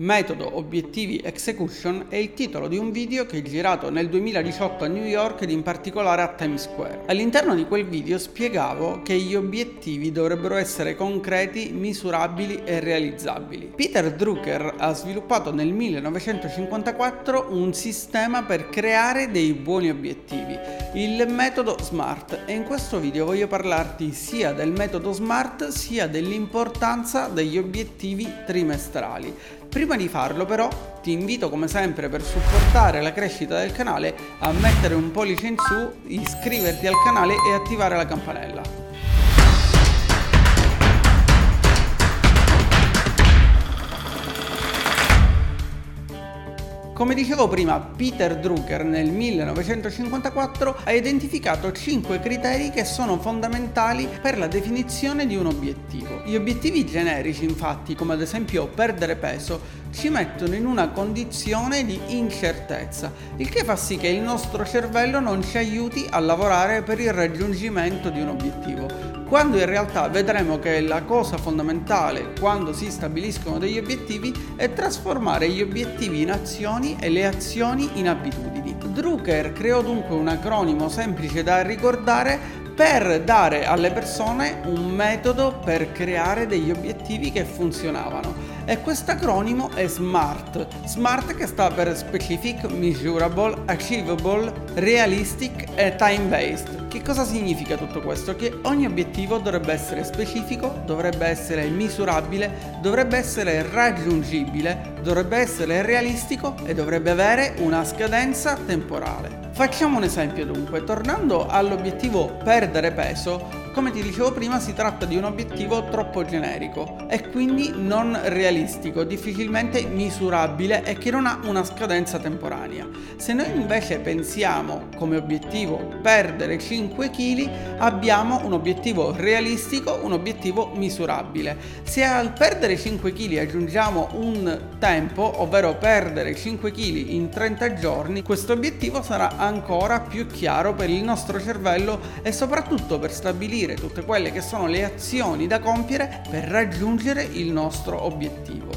Metodo Obiettivi Execution è il titolo di un video che è girato nel 2018 a New York ed in particolare a Times Square. All'interno di quel video spiegavo che gli obiettivi dovrebbero essere concreti, misurabili e realizzabili. Peter Drucker ha sviluppato nel 1954 un sistema per creare dei buoni obiettivi, il metodo SMART e in questo video voglio parlarti sia del metodo SMART sia dell'importanza degli obiettivi trimestrali. Prima di farlo però ti invito come sempre per supportare la crescita del canale a mettere un pollice in su, iscriverti al canale e attivare la campanella. Come dicevo prima, Peter Drucker nel 1954 ha identificato 5 criteri che sono fondamentali per la definizione di un obiettivo. Gli obiettivi generici, infatti, come ad esempio perdere peso, ci mettono in una condizione di incertezza, il che fa sì che il nostro cervello non ci aiuti a lavorare per il raggiungimento di un obiettivo quando in realtà vedremo che la cosa fondamentale quando si stabiliscono degli obiettivi è trasformare gli obiettivi in azioni e le azioni in abitudini. Drucker creò dunque un acronimo semplice da ricordare per dare alle persone un metodo per creare degli obiettivi che funzionavano e questo acronimo è SMART. SMART che sta per Specific, Measurable, Achievable, Realistic e Time Based. Che cosa significa tutto questo? Che ogni obiettivo dovrebbe essere specifico, dovrebbe essere misurabile, dovrebbe essere raggiungibile, dovrebbe essere realistico e dovrebbe avere una scadenza temporale. Facciamo un esempio dunque, tornando all'obiettivo perdere peso, come ti dicevo prima si tratta di un obiettivo troppo generico e quindi non realistico, difficilmente misurabile e che non ha una scadenza temporanea. Se noi invece pensiamo come obiettivo perdere 5 kg, abbiamo un obiettivo realistico, un obiettivo misurabile. Se al perdere 5 kg aggiungiamo un tempo, ovvero perdere 5 kg in 30 giorni, questo obiettivo sarà ancora più chiaro per il nostro cervello e soprattutto per stabilire definire tutte quelle che sono le azioni da compiere per raggiungere il nostro obiettivo.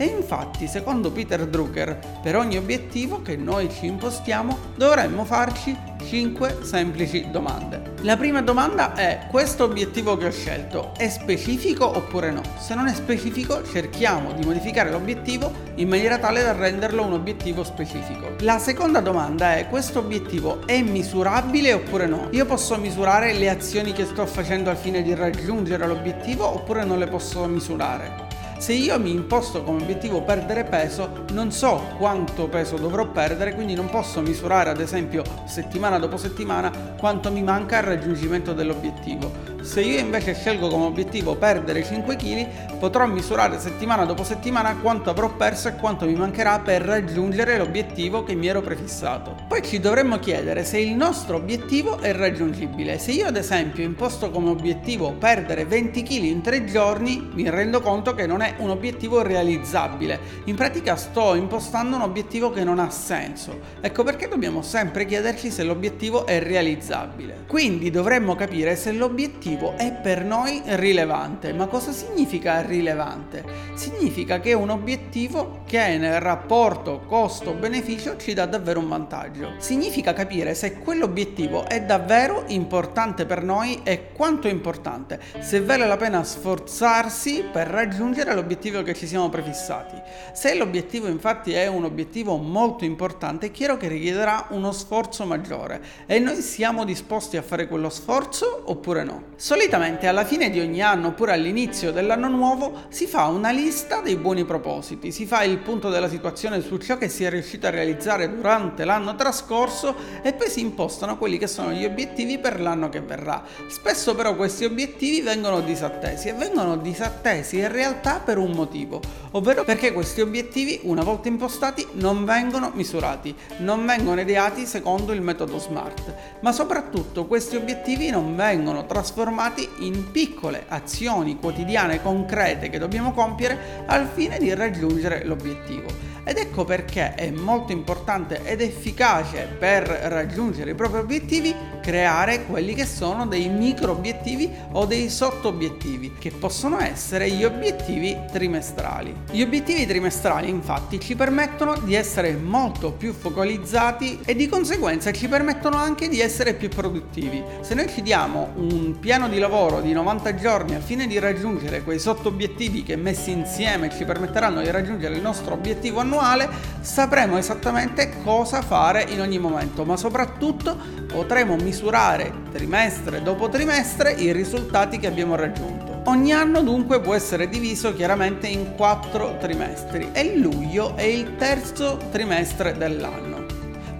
E infatti, secondo Peter Drucker, per ogni obiettivo che noi ci impostiamo dovremmo farci 5 semplici domande. La prima domanda è: questo obiettivo che ho scelto è specifico oppure no? Se non è specifico, cerchiamo di modificare l'obiettivo in maniera tale da renderlo un obiettivo specifico. La seconda domanda è: questo obiettivo è misurabile oppure no? Io posso misurare le azioni che sto facendo al fine di raggiungere l'obiettivo oppure non le posso misurare? Se io mi imposto come obiettivo perdere peso, non so quanto peso dovrò perdere, quindi non posso misurare ad esempio settimana dopo settimana quanto mi manca al raggiungimento dell'obiettivo. Se io invece scelgo come obiettivo perdere 5 kg, potrò misurare settimana dopo settimana quanto avrò perso e quanto mi mancherà per raggiungere l'obiettivo che mi ero prefissato. Poi ci dovremmo chiedere se il nostro obiettivo è raggiungibile. Se io ad esempio imposto come obiettivo perdere 20 kg in 3 giorni, mi rendo conto che non è un obiettivo realizzabile. In pratica sto impostando un obiettivo che non ha senso. Ecco perché dobbiamo sempre chiederci se l'obiettivo è realizzabile. Quindi dovremmo capire se l'obiettivo obiettivo è per noi rilevante. Ma cosa significa rilevante? Significa che è un obiettivo che nel rapporto costo-beneficio ci dà davvero un vantaggio. Significa capire se quell'obiettivo è davvero importante per noi e quanto è importante, se vale la pena sforzarsi per raggiungere l'obiettivo che ci siamo prefissati. Se l'obiettivo infatti è un obiettivo molto importante, è chiaro che richiederà uno sforzo maggiore e noi siamo disposti a fare quello sforzo oppure no. Solitamente alla fine di ogni anno oppure all'inizio dell'anno nuovo si fa una lista dei buoni propositi, si fa il punto della situazione su ciò che si è riuscito a realizzare durante l'anno trascorso e poi si impostano quelli che sono gli obiettivi per l'anno che verrà. Spesso però questi obiettivi vengono disattesi e vengono disattesi in realtà per un motivo, ovvero perché questi obiettivi una volta impostati non vengono misurati, non vengono ideati secondo il metodo SMART, ma soprattutto questi obiettivi non vengono trasformati in piccole azioni quotidiane concrete che dobbiamo compiere al fine di raggiungere l'obiettivo. Ed ecco perché è molto importante ed efficace per raggiungere i propri obiettivi creare quelli che sono dei micro obiettivi o dei sotto obiettivi che possono essere gli obiettivi trimestrali. Gli obiettivi trimestrali infatti ci permettono di essere molto più focalizzati e di conseguenza ci permettono anche di essere più produttivi. Se noi ci diamo un piano di lavoro di 90 giorni al fine di raggiungere quei sotto obiettivi che messi insieme ci permetteranno di raggiungere il nostro obiettivo annuale, sapremo esattamente cosa fare in ogni momento, ma soprattutto potremo misurare trimestre dopo trimestre i risultati che abbiamo raggiunto. Ogni anno dunque può essere diviso chiaramente in quattro trimestri e luglio è il terzo trimestre dell'anno.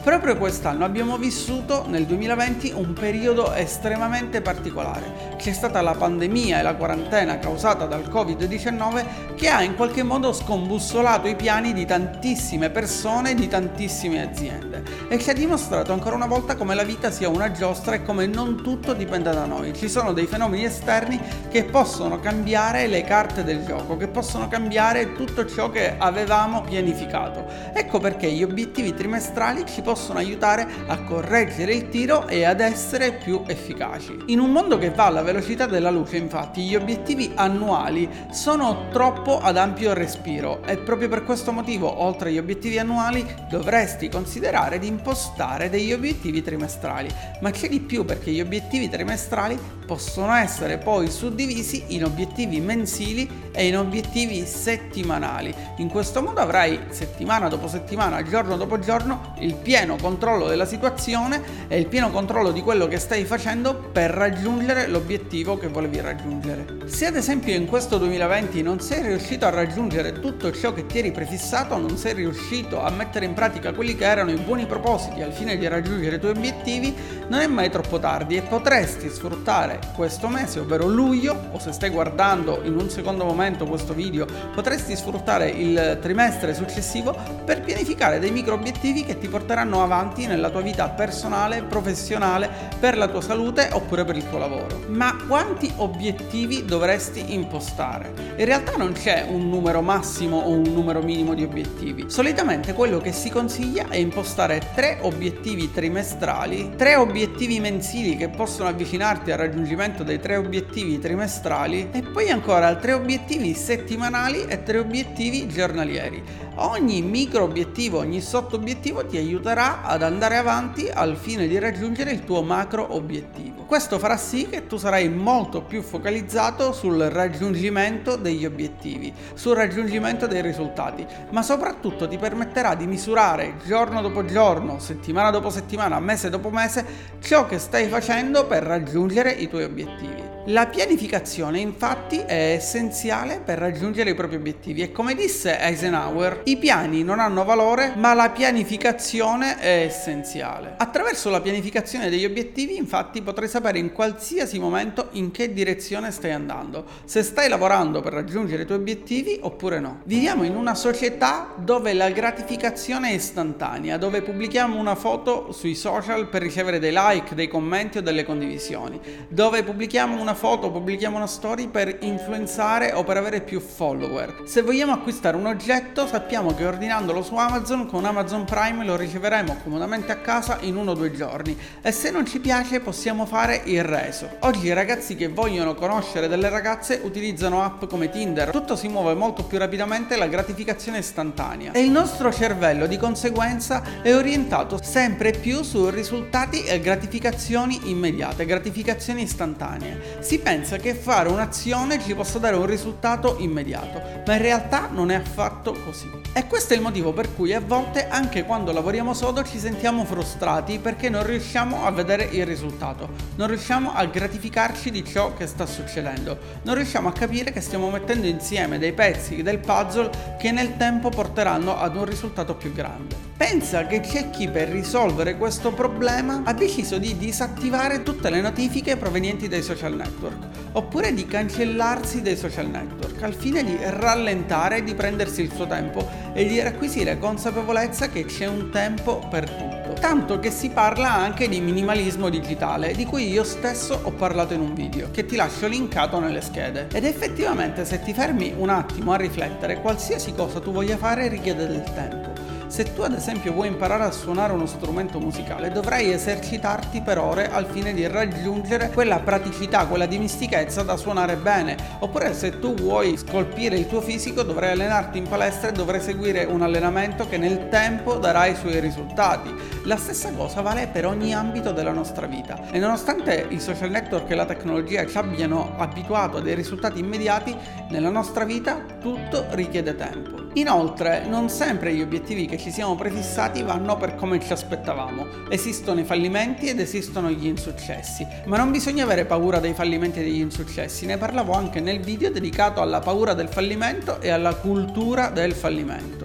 Proprio quest'anno abbiamo vissuto nel 2020 un periodo estremamente particolare. C'è stata la pandemia e la quarantena causata dal Covid-19 che ha in qualche modo scombussolato i piani di tantissime persone e di tantissime aziende e ci ha dimostrato ancora una volta come la vita sia una giostra e come non tutto dipenda da noi. Ci sono dei fenomeni esterni che possono cambiare le carte del gioco, che possono cambiare tutto ciò che avevamo pianificato. Ecco perché gli obiettivi trimestrali ci possono possono aiutare a correggere il tiro e ad essere più efficaci. In un mondo che va alla velocità della luce, infatti, gli obiettivi annuali sono troppo ad ampio respiro e proprio per questo motivo, oltre agli obiettivi annuali, dovresti considerare di impostare degli obiettivi trimestrali. Ma c'è di più perché gli obiettivi trimestrali possono essere poi suddivisi in obiettivi mensili e in obiettivi settimanali. In questo modo avrai settimana dopo settimana, giorno dopo giorno, il pieno pieno controllo della situazione e il pieno controllo di quello che stai facendo per raggiungere l'obiettivo che volevi raggiungere. Se ad esempio in questo 2020 non sei riuscito a raggiungere tutto ciò che ti eri prefissato, non sei riuscito a mettere in pratica quelli che erano i buoni propositi al fine di raggiungere i tuoi obiettivi, non è mai troppo tardi e potresti sfruttare questo mese, ovvero luglio, o se stai guardando in un secondo momento questo video, potresti sfruttare il trimestre successivo per pianificare dei micro obiettivi che ti porteranno porteranno avanti nella tua vita personale, professionale, per la tua salute oppure per il tuo lavoro. Ma quanti obiettivi dovresti impostare? In realtà non c'è un numero massimo o un numero minimo di obiettivi. Solitamente quello che si consiglia è impostare tre obiettivi trimestrali, tre obiettivi mensili che possono avvicinarti al raggiungimento dei tre obiettivi trimestrali e poi ancora tre obiettivi settimanali e tre obiettivi giornalieri. Ogni micro obiettivo, ogni sotto obiettivo ti aiuterà ad andare avanti al fine di raggiungere il tuo macro obiettivo. Questo farà sì che tu sarai molto più focalizzato sul raggiungimento degli obiettivi, sul raggiungimento dei risultati, ma soprattutto ti permetterà di misurare giorno dopo giorno, settimana dopo settimana, mese dopo mese ciò che stai facendo per raggiungere i tuoi obiettivi. La pianificazione infatti è essenziale per raggiungere i propri obiettivi e come disse Eisenhower, i piani non hanno valore ma la pianificazione è essenziale. Attraverso la pianificazione degli obiettivi infatti potrai sapere in qualsiasi momento in che direzione stai andando, se stai lavorando per raggiungere i tuoi obiettivi oppure no. Viviamo in una società dove la gratificazione è istantanea, dove pubblichiamo una foto sui social per ricevere dei like, dei commenti o delle condivisioni, dove pubblichiamo una una foto, pubblichiamo una story per influenzare o per avere più follower. Se vogliamo acquistare un oggetto, sappiamo che ordinandolo su Amazon con Amazon Prime lo riceveremo comodamente a casa in uno o due giorni e se non ci piace possiamo fare il reso. Oggi i ragazzi che vogliono conoscere delle ragazze utilizzano app come Tinder. Tutto si muove molto più rapidamente, la gratificazione istantanea e il nostro cervello di conseguenza è orientato sempre più su risultati e gratificazioni immediate, gratificazioni istantanee si pensa che fare un'azione ci possa dare un risultato immediato, ma in realtà non è affatto così. E questo è il motivo per cui a volte anche quando lavoriamo sodo ci sentiamo frustrati perché non riusciamo a vedere il risultato, non riusciamo a gratificarci di ciò che sta succedendo, non riusciamo a capire che stiamo mettendo insieme dei pezzi del puzzle che nel tempo porteranno ad un risultato più grande. Pensa che c'è chi per risolvere questo problema ha deciso di disattivare tutte le notifiche provenienti dai social network oppure di cancellarsi dai social network al fine di rallentare e di prendersi il suo tempo e di acquisire consapevolezza che c'è un tempo per tutto. Tanto che si parla anche di minimalismo digitale, di cui io stesso ho parlato in un video, che ti lascio linkato nelle schede. Ed effettivamente se ti fermi un attimo a riflettere, qualsiasi cosa tu voglia fare richiede del tempo. Se tu ad esempio vuoi imparare a suonare uno strumento musicale, dovrai esercitarti per ore al fine di raggiungere quella praticità, quella dimistichezza da suonare bene. Oppure se tu vuoi scolpire il tuo fisico, dovrai allenarti in palestra e dovrai seguire un allenamento che nel tempo darà i suoi risultati. La stessa cosa vale per ogni ambito della nostra vita. E nonostante i social network e la tecnologia ci abbiano abituato a dei risultati immediati, nella nostra vita tutto richiede tempo. Inoltre, non sempre gli obiettivi che ci siamo prefissati vanno per come ci aspettavamo. Esistono i fallimenti ed esistono gli insuccessi, ma non bisogna avere paura dei fallimenti e degli insuccessi. Ne parlavo anche nel video dedicato alla paura del fallimento e alla cultura del fallimento.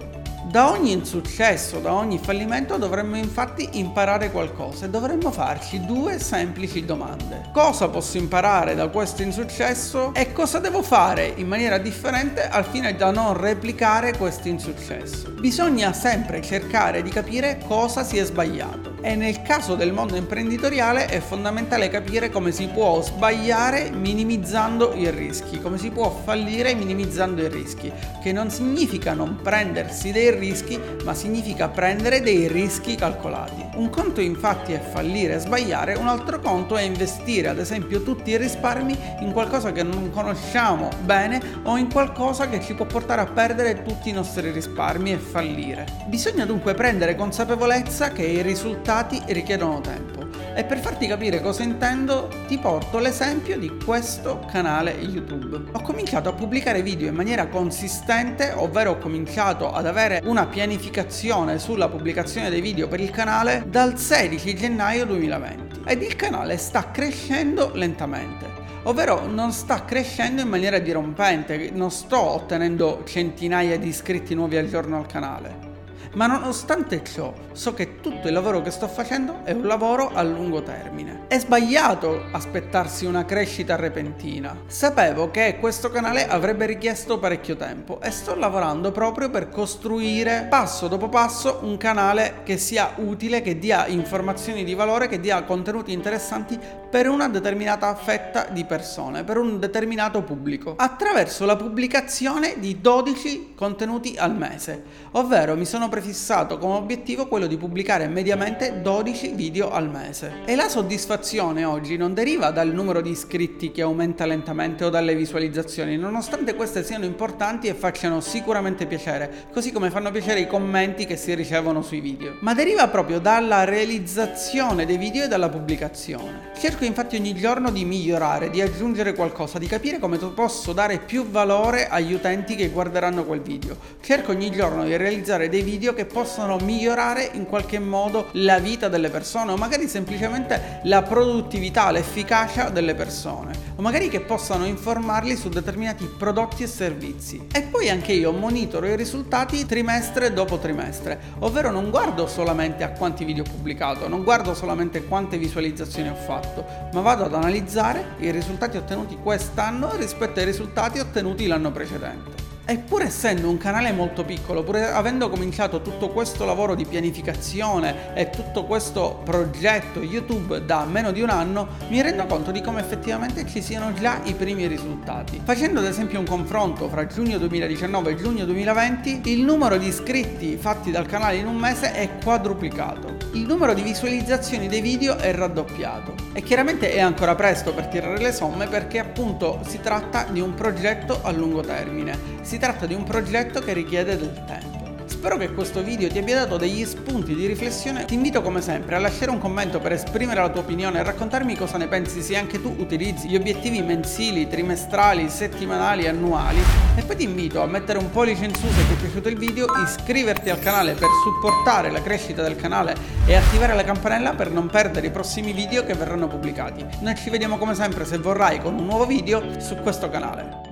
Da ogni insuccesso, da ogni fallimento dovremmo infatti imparare qualcosa e dovremmo farci due semplici domande. Cosa posso imparare da questo insuccesso e cosa devo fare in maniera differente al fine da non replicare questo insuccesso? Bisogna sempre cercare di capire cosa si è sbagliato e nel caso del mondo imprenditoriale è fondamentale capire come si può sbagliare minimizzando i rischi, come si può fallire minimizzando i rischi, che non significa non prendersi dei rischi ma significa prendere dei rischi calcolati. Un conto infatti è fallire e sbagliare, un altro conto è investire ad esempio tutti i risparmi in qualcosa che non conosciamo bene o in qualcosa che ci può portare a perdere tutti i nostri risparmi e fallire. Bisogna dunque prendere consapevolezza che i risultati richiedono tempo e per farti capire cosa intendo ti porto l'esempio di questo canale YouTube. Ho cominciato a pubblicare video in maniera consistente, ovvero ho cominciato ad avere una pianificazione sulla pubblicazione dei video per il canale dal 16 gennaio 2020 ed il canale sta crescendo lentamente ovvero non sta crescendo in maniera dirompente, non sto ottenendo centinaia di iscritti nuovi al giorno al canale. Ma nonostante ciò, so che tutto il lavoro che sto facendo è un lavoro a lungo termine. È sbagliato aspettarsi una crescita repentina. Sapevo che questo canale avrebbe richiesto parecchio tempo e sto lavorando proprio per costruire passo dopo passo un canale che sia utile, che dia informazioni di valore, che dia contenuti interessanti per una determinata fetta di persone, per un determinato pubblico, attraverso la pubblicazione di 12 contenuti al mese, ovvero mi sono prefissato fissato come obiettivo quello di pubblicare mediamente 12 video al mese. E la soddisfazione oggi non deriva dal numero di iscritti che aumenta lentamente o dalle visualizzazioni, nonostante queste siano importanti e facciano sicuramente piacere, così come fanno piacere i commenti che si ricevono sui video, ma deriva proprio dalla realizzazione dei video e dalla pubblicazione. Cerco infatti ogni giorno di migliorare, di aggiungere qualcosa, di capire come posso dare più valore agli utenti che guarderanno quel video. Cerco ogni giorno di realizzare dei video che possono migliorare in qualche modo la vita delle persone o magari semplicemente la produttività, l'efficacia delle persone o magari che possano informarli su determinati prodotti e servizi. E poi anche io monitoro i risultati trimestre dopo trimestre, ovvero non guardo solamente a quanti video ho pubblicato, non guardo solamente quante visualizzazioni ho fatto, ma vado ad analizzare i risultati ottenuti quest'anno rispetto ai risultati ottenuti l'anno precedente. E pur essendo un canale molto piccolo, pur avendo cominciato tutto questo lavoro di pianificazione e tutto questo progetto YouTube da meno di un anno, mi rendo conto di come effettivamente ci siano già i primi risultati. Facendo ad esempio un confronto fra giugno 2019 e giugno 2020, il numero di iscritti fatti dal canale in un mese è quadruplicato. Il numero di visualizzazioni dei video è raddoppiato. E chiaramente è ancora presto per tirare le somme perché appunto si tratta di un progetto a lungo termine. Si tratta di un progetto che richiede del tempo. Spero che questo video ti abbia dato degli spunti di riflessione. Ti invito come sempre a lasciare un commento per esprimere la tua opinione e raccontarmi cosa ne pensi se anche tu utilizzi gli obiettivi mensili, trimestrali, settimanali, annuali. E poi ti invito a mettere un pollice in su se ti è piaciuto il video, iscriverti al canale per supportare la crescita del canale e attivare la campanella per non perdere i prossimi video che verranno pubblicati. Noi ci vediamo come sempre se vorrai con un nuovo video su questo canale.